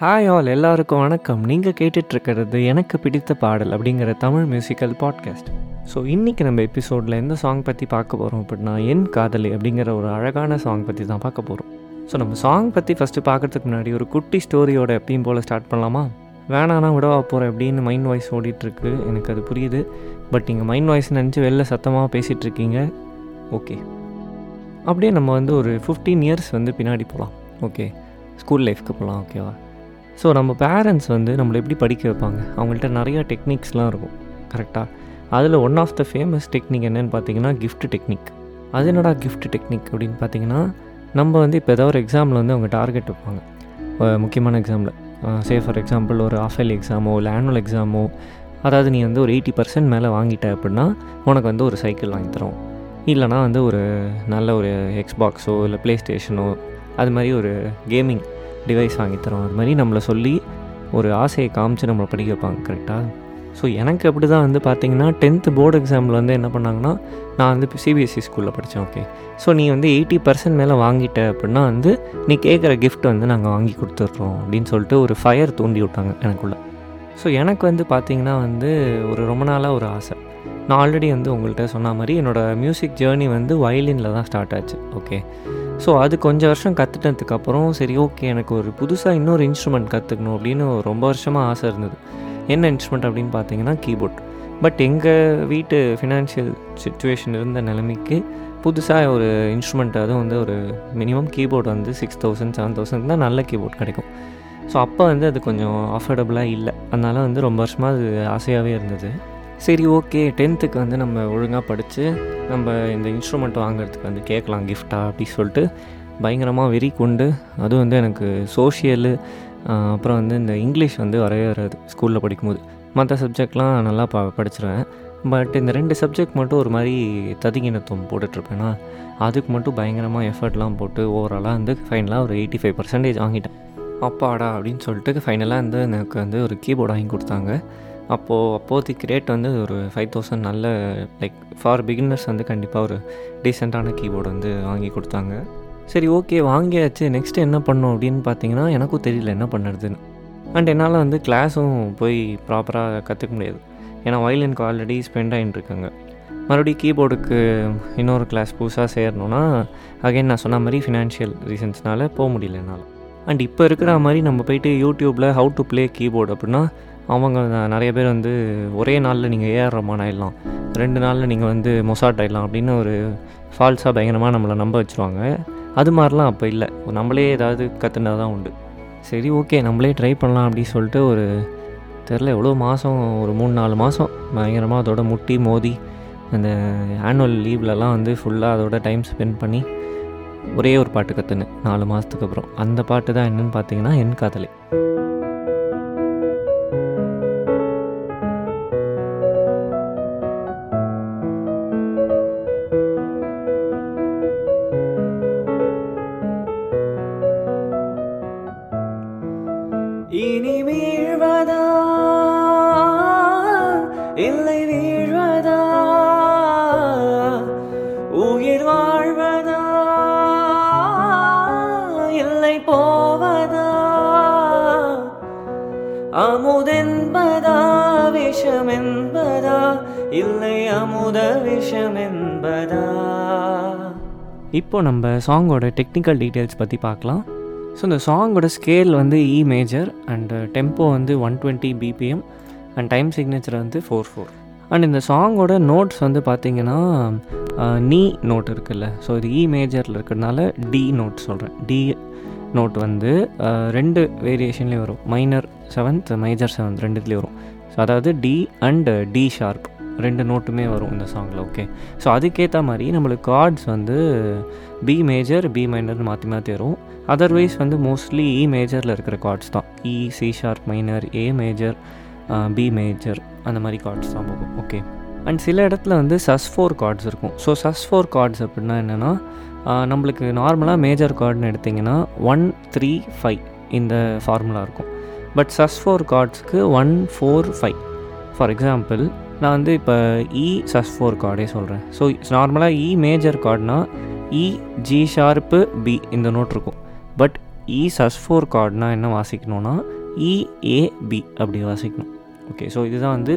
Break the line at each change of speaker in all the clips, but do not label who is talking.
Hi all எல்லாருக்கும் வணக்கம். நீங்கள் கேட்டுட்ருக்கிறது எனக்கு பிடித்த பாடல் அப்படிங்கிற தமிழ் மியூசிக்கல் பாட்காஸ்ட் ஸோ இன்றைக்கி நம்ம எபிசோடில் எந்த சாங் பற்றி பார்க்க போகிறோம் அப்படின்னா என் காதலி அப்படிங்கிற ஒரு அழகான சாங் பற்றி தான் பார்க்க போகிறோம் ஸோ நம்ம சாங் பற்றி ஃபஸ்ட்டு பார்க்குறதுக்கு முன்னாடி ஒரு குட்டி ஸ்டோரியோட எப்பயும் போல் ஸ்டார்ட் பண்ணலாமா? வேணானா விடவா போகிறேன் அப்படின்னு மைண்ட் வாய்ஸ் ஓடிட்டுருக்கு எனக்கு அது புரியுது. பட் நீங்கள் மைண்ட் வாய்ஸ் நினச்சி வெளில சத்தமாக பேசிகிட்ருக்கீங்க ஓகே அப்படியே நம்ம வந்து ஒரு ஃபிஃப்டீன் இயர்ஸ் வந்து பின்னாடி போகலாம் ஓகே ஸ்கூல் லைஃப்க்கு போகலாம் ஓகேவா ஸோ நம்ம பேரண்ட்ஸ் வந்து நம்மளை எப்படி படிக்க வைப்பாங்க? அவங்கள்ட்ட நிறையா டெக்னிக்ஸ்லாம் இருக்கும். கரெக்டாக அதில் one of the famous technique என்னென்னு பார்த்தீங்கன்னா கிஃப்ட் டெக்னிக் அது என்னடா கிஃப்ட் டெக்னிக் அப்படின்னு பார்த்தீங்கன்னா நம்ம வந்து இப்போ ஏதாவது ஒரு எக்ஸாமில் வந்து அவங்க டார்கெட் வைப்பாங்க. முக்கியமான எக்ஸாமில் சே ஃபார் எக்ஸாம்பிள் ஒரு ஆஃப் இயர்லி எக்ஸாமோ இல்லை ஆனுவல் எக்ஸாமோ அதாவது நீ வந்து ஒரு எயிட்டி பர்சன்ட் மேலே வாங்கிட்ட அப்படின்னா உனக்கு வந்து ஒரு சைக்கிள் வாங்கி தரும் இல்லைனா வந்து ஒரு நல்ல ஒரு எக்ஸ்பாக்ஸோ இல்லை ப்ளே ஸ்டேஷனோ அது மாதிரி ஒரு கேமிங் டிவைஸ் வாங்கி தரோம். அது மாதிரி நம்மளை சொல்லி ஒரு ஆசையை காமிச்சு நம்மளை படிக்க வைப்பாங்க கரெக்டாக ஸோ எனக்கு அப்படி தான் வந்து பார்த்தீங்கன்னா டென்த்து போர்டு எக்ஸாமில் வந்து என்ன பண்ணாங்கன்னா நான் வந்து சிபிஎஸ்சி ஸ்கூலில் படித்தேன் ஓகே ஸோ நீ வந்து எயிட்டி பர்சன்ட் மேலே வாங்கிட்ட அப்படின்னா வந்து நீ கேட்குற கிஃப்ட் வந்து நாங்கள் வாங்கி கொடுத்துட்றோம் அப்படின்னு சொல்லிட்டு ஒரு ஃபயர் தூண்டி விட்டாங்க எனக்குள்ளே. ஸோ எனக்கு வந்து பார்த்திங்கன்னா வந்து ஒரு ரொம்ப நாளாக ஒரு ஆசை. நான் ஆல்ரெடி வந்து உங்கள்கிட்ட சொன்ன மாதிரி என்னோடய மியூசிக் ஜேர்னி வந்து வயலினில் தான் ஸ்டார்ட் ஆச்சு ஓகே ஸோ அது கொஞ்சம் வருஷம் கற்றுட்டதுக்கப்புறம் சரி ஓகே எனக்கு ஒரு புதுசாக இன்னொரு இன்ஸ்ட்ருமெண்ட் கற்றுக்கணும் அப்படின்னு ரொம்ப வருஷமாக ஆசை இருந்தது. என்ன இன்ஸ்ட்ருமெண்ட் அப்படின்னு பார்த்தீங்கன்னா கீபோர்ட் பட் எங்கள் வீட்டு ஃபினான்ஷியல் சுச்சுவேஷன் இருந்த நிலைமைக்கு புதுசாக ஒரு இன்ஸ்ட்ருமெண்ட் அதுவும் வந்து ஒரு மினிமம் கீபோர்டு வந்து சிக்ஸ் தௌசண்ட் செவன் தௌசண்ட் தான் நல்ல கீபோர்ட் கிடைக்கும். ஸோ அப்போ வந்து அது கொஞ்சம் அஃபோர்டபுளாக இல்லை. அதனால் வந்து ரொம்ப வருஷமாக அது ஆசையாகவே இருந்தது. சரி ஓகே. டென்த்துக்கு வந்து நம்ம ஒழுங்காக படித்து நம்ம இந்த இன்ஸ்ட்ருமெண்ட் வாங்குறதுக்கு வந்து கேட்கலாம் கிஃப்டாக அப்படின்னு சொல்லிட்டு. பயங்கரமாக வெறி கொண்டு அதுவும் வந்து எனக்கு சோஷியலு அப்புறம் வந்து இந்த இங்கிலீஷ் வந்து வரவே வராது ஸ்கூலில் படிக்கும்போது. மற்ற சப்ஜெக்ட்லாம் நல்லா ப படிச்சிருவேன். பட் இந்த ரெண்டு சப்ஜெக்ட் மட்டும் ஒரு மாதிரி ததிகினத்துவம் போட்டுட்ருப்பேன்னா அதுக்கு மட்டும் பயங்கரமாக எஃபர்ட்லாம் போட்டு ஓவராலாக வந்து ஃபைனலாக ஒரு எயிட்டி ஃபைவ் பர்சன்டேஜ் வாங்கிட்டேன். அப்பாடா அப்படின்னு சொல்லிட்டு ஃபைனலாக வந்து எனக்கு வந்து ஒரு கீபோர்டு வாங்கி கொடுத்தாங்க. அப்போது அப்போதைக்கு ரேட் வந்து ஒரு ஃபைவ் தௌசண்ட் நல்ல லைக் ஃபார் பிகினர்ஸ் வந்து கண்டிப்பாக ஒரு டீசெண்டான கீபோர்டு வந்து வாங்கி கொடுத்தாங்க. சரி ஓகே வாங்கியாச்சு. நெக்ஸ்ட்டு என்ன பண்ணோம் அப்படின்னு பார்த்தீங்கன்னா எனக்கும் தெரியல என்ன பண்ணுறதுன்னு. அண்ட் என்னால் வந்து கிளாஸும் போய் ப்ராப்பராக கற்றுக்க முடியாது. ஏன்னா வயலினுக்கு ஆல்ரெடி ஸ்பெண்ட் ஆகிட்டுருக்காங்க மறுபடியும் கீபோர்டுக்கு இன்னொரு கிளாஸ் புதுசாக சேரணுன்னா அகைன் நான் சொன்ன மாதிரி ஃபினான்ஷியல் ரீசன்ஸ்னால போக முடியல என்னால். அண்ட் இப்போ இருக்கிற மாதிரி நம்ம போயிட்டு யூடியூப்பில் ஹவு டு ப்ளே கீபோர்டு அப்படின்னா அவங்க நிறைய பேர் வந்து ஒரே நாளில் நீங்கள் ஏஆர் ரமான் ஆயிடலாம். ரெண்டு நாளில் நீங்கள் வந்து மொசாட் ஆயிடலாம் அப்படின்னு ஒரு ஃபால்ஸாக பயங்கரமாக நம்மளை நம்ப வச்சுருவாங்க. அது மாதிரிலாம் அப்போ இல்லை. நம்மளே ஏதாவது கற்றுனா தான் உண்டு. சரி ஓகே நம்மளே ட்ரை பண்ணலாம் அப்படின்னு சொல்லிட்டு ஒரு தெரில எவ்வளோ மாதம் ஒரு மூணு நாலு மாதம் பயங்கரமாக அதோட முட்டி மோதி அந்த ஆனுவல் லீவ்லலாம் வந்து ஃபுல்லாக அதோட டைம் ஸ்பெண்ட் பண்ணி ஒரே ஒரு பாட்டு கற்றுனேன் நாலு மாதத்துக்கு அப்புறம். அந்த பாட்டு தான் என்னென்னு பார்த்தீங்கன்னா என் காதலை. விஷம் என்பதா இல்லை அமுத விஷம் என்பதா இப்போ நம்ம சாங்கோட டெக்னிக்கல் டீட்டெயில்ஸ் பற்றி பார்க்கலாம் ஸோ இந்த சாங்கோட ஸ்கேல் வந்து இ மேஜர் அண்டு டெம்போ வந்து one twenty BPM and time signature வந்து ஃபோர் ஃபோர் அண்ட் இந்த சாங்கோட நோட்ஸ் வந்து பார்த்தீங்கன்னா நீ நோட் இருக்குல்ல ஸோ இது இ மேஜரில் இருக்கிறதுனால டி நோட் சொல்கிறேன் டி நோட் வந்து ரெண்டு வேரியேஷன்லேயும் வரும் மைனர் செவன்த் மேஜர் செவன்த் ரெண்டுத்துலேயும் வரும். ஸோ அதாவது டி அண்ட் டி ஷார்ப் ரெண்டு நோட்டுமே வரும் இந்த சாங்கில் ஓகே ஸோ அதுக்கேற்ற மாதிரி நம்மளுக்கு கார்ட்ஸ் வந்து பி மேஜர் பி மைனர்னு மாற்றி மாற்றி வரும். அதர்வைஸ் வந்து மோஸ்ட்லி இ மேஜரில் இருக்கிற கார்ட்ஸ் தான். E C sharp minor A major B major அந்த மாதிரி கார்ட்ஸ் தான் போகும் ஓகே அண்ட் சில இடத்துல வந்து சஸ் ஃபோர் கார்ட்ஸ் இருக்கும். ஸோ சஸ் ஃபோர் கார்ட்ஸ் அப்படின்னா என்னென்னா நம்மளுக்கு நார்மலாக மேஜர் கார்டுன்னு எடுத்திங்கன்னா ஒன் த்ரீ ஃபைவ் இந்த ஃபார்முலா இருக்கும். But sus four கார்ட்ஸ்க்கு one four five for example நான் வந்து இப்போ இ சஸ் ஃபோர் கார்டே சொல்கிறேன் ஸோ நார்மலாக இ மேஜர் கார்டுனா இ ஜி ஷார்ப்பு பி இந்த நோட் இருக்கும். பட் இ சஸ் ஃபோர் கார்டுனா என்ன வாசிக்கணும்னா e, இஏபி அப்படி வாசிக்கணும். ஓகே ஸோ இதுதான் வந்து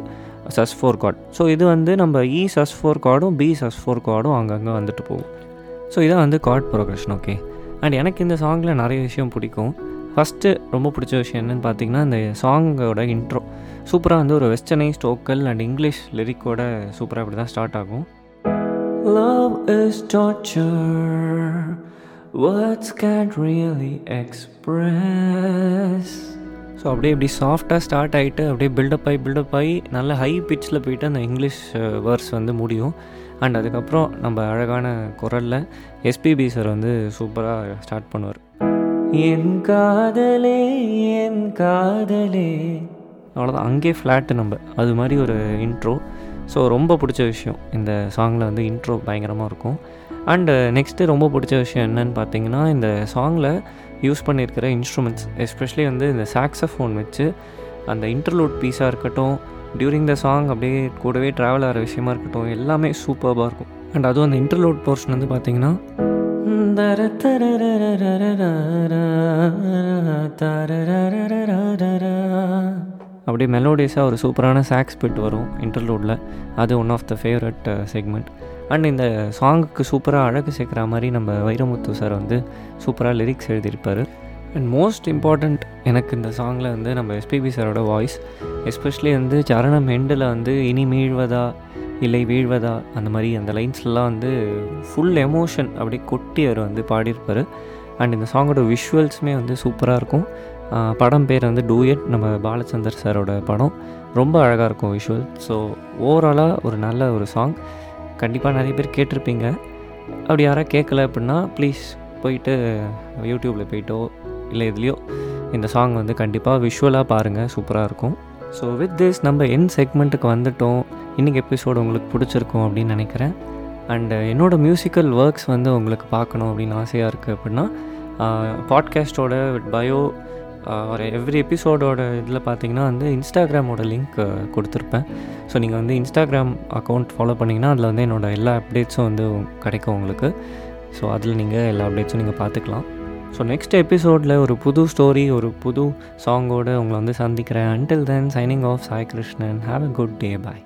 சஸ் ஃபோர் கார்டு ஸோ இது வந்து நம்ம இ சஸ் ஃபோர் கார்டும் பி சஸ் ஃபோர் கார்டும் அங்கங்கே வந்துட்டு போகும். ஸோ இதான் வந்து கார்ட் ப்ரோக்ரஷன் ஓகே அண்ட் எனக்கு இந்த சாங்கில் நிறைய விஷயம் பிடிக்கும். ஃபஸ்ட்டு ரொம்ப பிடிச்ச விஷயம் என்னென்னு பார்த்தீங்கன்னா இந்த சாங்கோட இன்ட்ரோ சூப்பராக வந்து ஒரு வெஸ்டர்னைஸ்ட் ஓக்கல் அண்ட் இங்கிலீஷ் லிரிக்கோட சூப்பராக இப்படி தான் ஸ்டார்ட் ஆகும். Love is torture. Words can't really express. So அப்படியே இப்படி சாஃப்டாக ஸ்டார்ட் ஆகிட்டு அப்படியே பில்டப் ஆகி பில்டப் ஆகி நல்ல ஹை பிச்சில் போயிட்டு அந்த இங்கிலீஷ் வேர்ஸ் வந்து முடியும். அண்ட் அதுக்கப்புறம் நம்ம அழகான குரலில் எஸ்பிபி சார் வந்து சூப்பராக ஸ்டார்ட் பண்ணுவார். என் காதலே என் காதலே. அவ்வளோதான் அங்கேயே ஃப்ளாட்டு நம்ம அது மாதிரி ஒரு இன்ட்ரோ ஸோ ரொம்ப பிடிச்ச விஷயம். இந்த சாங்கில் வந்து இன்ட்ரோ பயங்கரமாக இருக்கும். அண்டு நெக்ஸ்ட்டு uh, ரொம்ப பிடிச்ச விஷயம் என்னன்னு பார்த்தீங்கன்னா இந்த சாங்கில் யூஸ் பண்ணியிருக்கிற இன்ஸ்ட்ருமெண்ட்ஸ் எஸ்பெஷலி வந்து இந்த சாக்ஸஃபோன் வச்சு அந்த இன்டர்லூட் பீஸாக இருக்கட்டும் டியூரிங் த சாங் அப்படியே கூடவே ட்ராவல் ஆகிற விஷயமா இருக்கட்டும் எல்லாமே சூப்பராக இருக்கும். அண்ட் அதுவும் அந்த இன்டர்லூட் போர்ஷன் வந்து பார்த்திங்கன்னா அப்படியே மெலோடியஸாக ஒரு சூப்பரான சாக்ஸ் பிட் வரும் இன்டர்லூடில் அது one of the favourite segment and இந்த சாங்குக்கு சூப்பராக அழகு சேர்க்குற மாதிரி நம்ம வைரமுத்து சார் வந்து சூப்பராக லிரிக்ஸ் எழுதியிருப்பார். அண்ட் மோஸ்ட் இம்பார்ட்டண்ட் எனக்கு இந்த சாங்கில் வந்து நம்ம எஸ்பிபி சாரோட வாய்ஸ் எஸ்பெஷலி வந்து சரணம் எண்டில் வந்து இனி மீழ்வதா இல்லை வீழ்வதா அந்த மாதிரி அந்த லைன்ஸ்லாம் வந்து ஃபுல் எமோஷன் அப்படியே கொட்டி அவர் வந்து பாடியிருப்பார். அண்ட் இந்த சாங்கோட விஷுவல்ஸுமே வந்து சூப்பராக இருக்கும். படம் பேர் வந்து டூயட் நம்ம பாலச்சந்தர் சாரோட படம். ரொம்ப அழகாக இருக்கும் விஷுவல் ஸோ ஓவராலாக ஒரு நல்ல ஒரு சாங் கண்டிப்பாக நிறைய பேர் கேட்டிருப்பீங்க. அப்படி யாராவது கேட்கல அப்படின்னா ப்ளீஸ் போயிட்டு யூடியூப்பில் போயிட்டோ இல்லை இதுலேயோ இந்த சாங் வந்து கண்டிப்பாக விஷுவலாக பாருங்கள் சூப்பராக இருக்கும். ஸோ வித் திஸ் நம்ம என் செக்மெண்ட்டுக்கு வந்துட்டோம். இன்றைக்கி எபிசோடு உங்களுக்கு பிடிச்சிருக்கும் அப்படின்னு நினைக்கிறேன். அண்டு என்னோடய மியூசிக்கல் ஒர்க்ஸ் வந்து உங்களுக்கு பார்க்கணும் அப்படின்னு ஆசையாக இருக்குது அப்படின்னா பாட்காஸ்ட்டோட பயோ ஒரு எவ்ரி எபிசோடோட இதில் பார்த்தீங்கன்னா வந்து இன்ஸ்டாகிராமோட லிங்க் கொடுத்துருப்பேன். ஸோ நீங்கள் வந்து இன்ஸ்டாகிராம் அக்கௌண்ட் ஃபாலோ பண்ணிங்கன்னா அதில் வந்து என்னோடய எல்லா அப்டேட்ஸும் வந்து கிடைக்கும் உங்களுக்கு. ஸோ அதில் நீங்கள் எல்லா அப்டேட்ஸும் நீங்கள் பார்த்துக்கலாம். ஸோ நெக்ஸ்ட் எபிசோடில் ஒரு புது ஸ்டோரி ஒரு புது சாங்கோடு உங்களை வந்து சந்திக்கிறேன். Until then signing off Sai Krishnan have a good day bye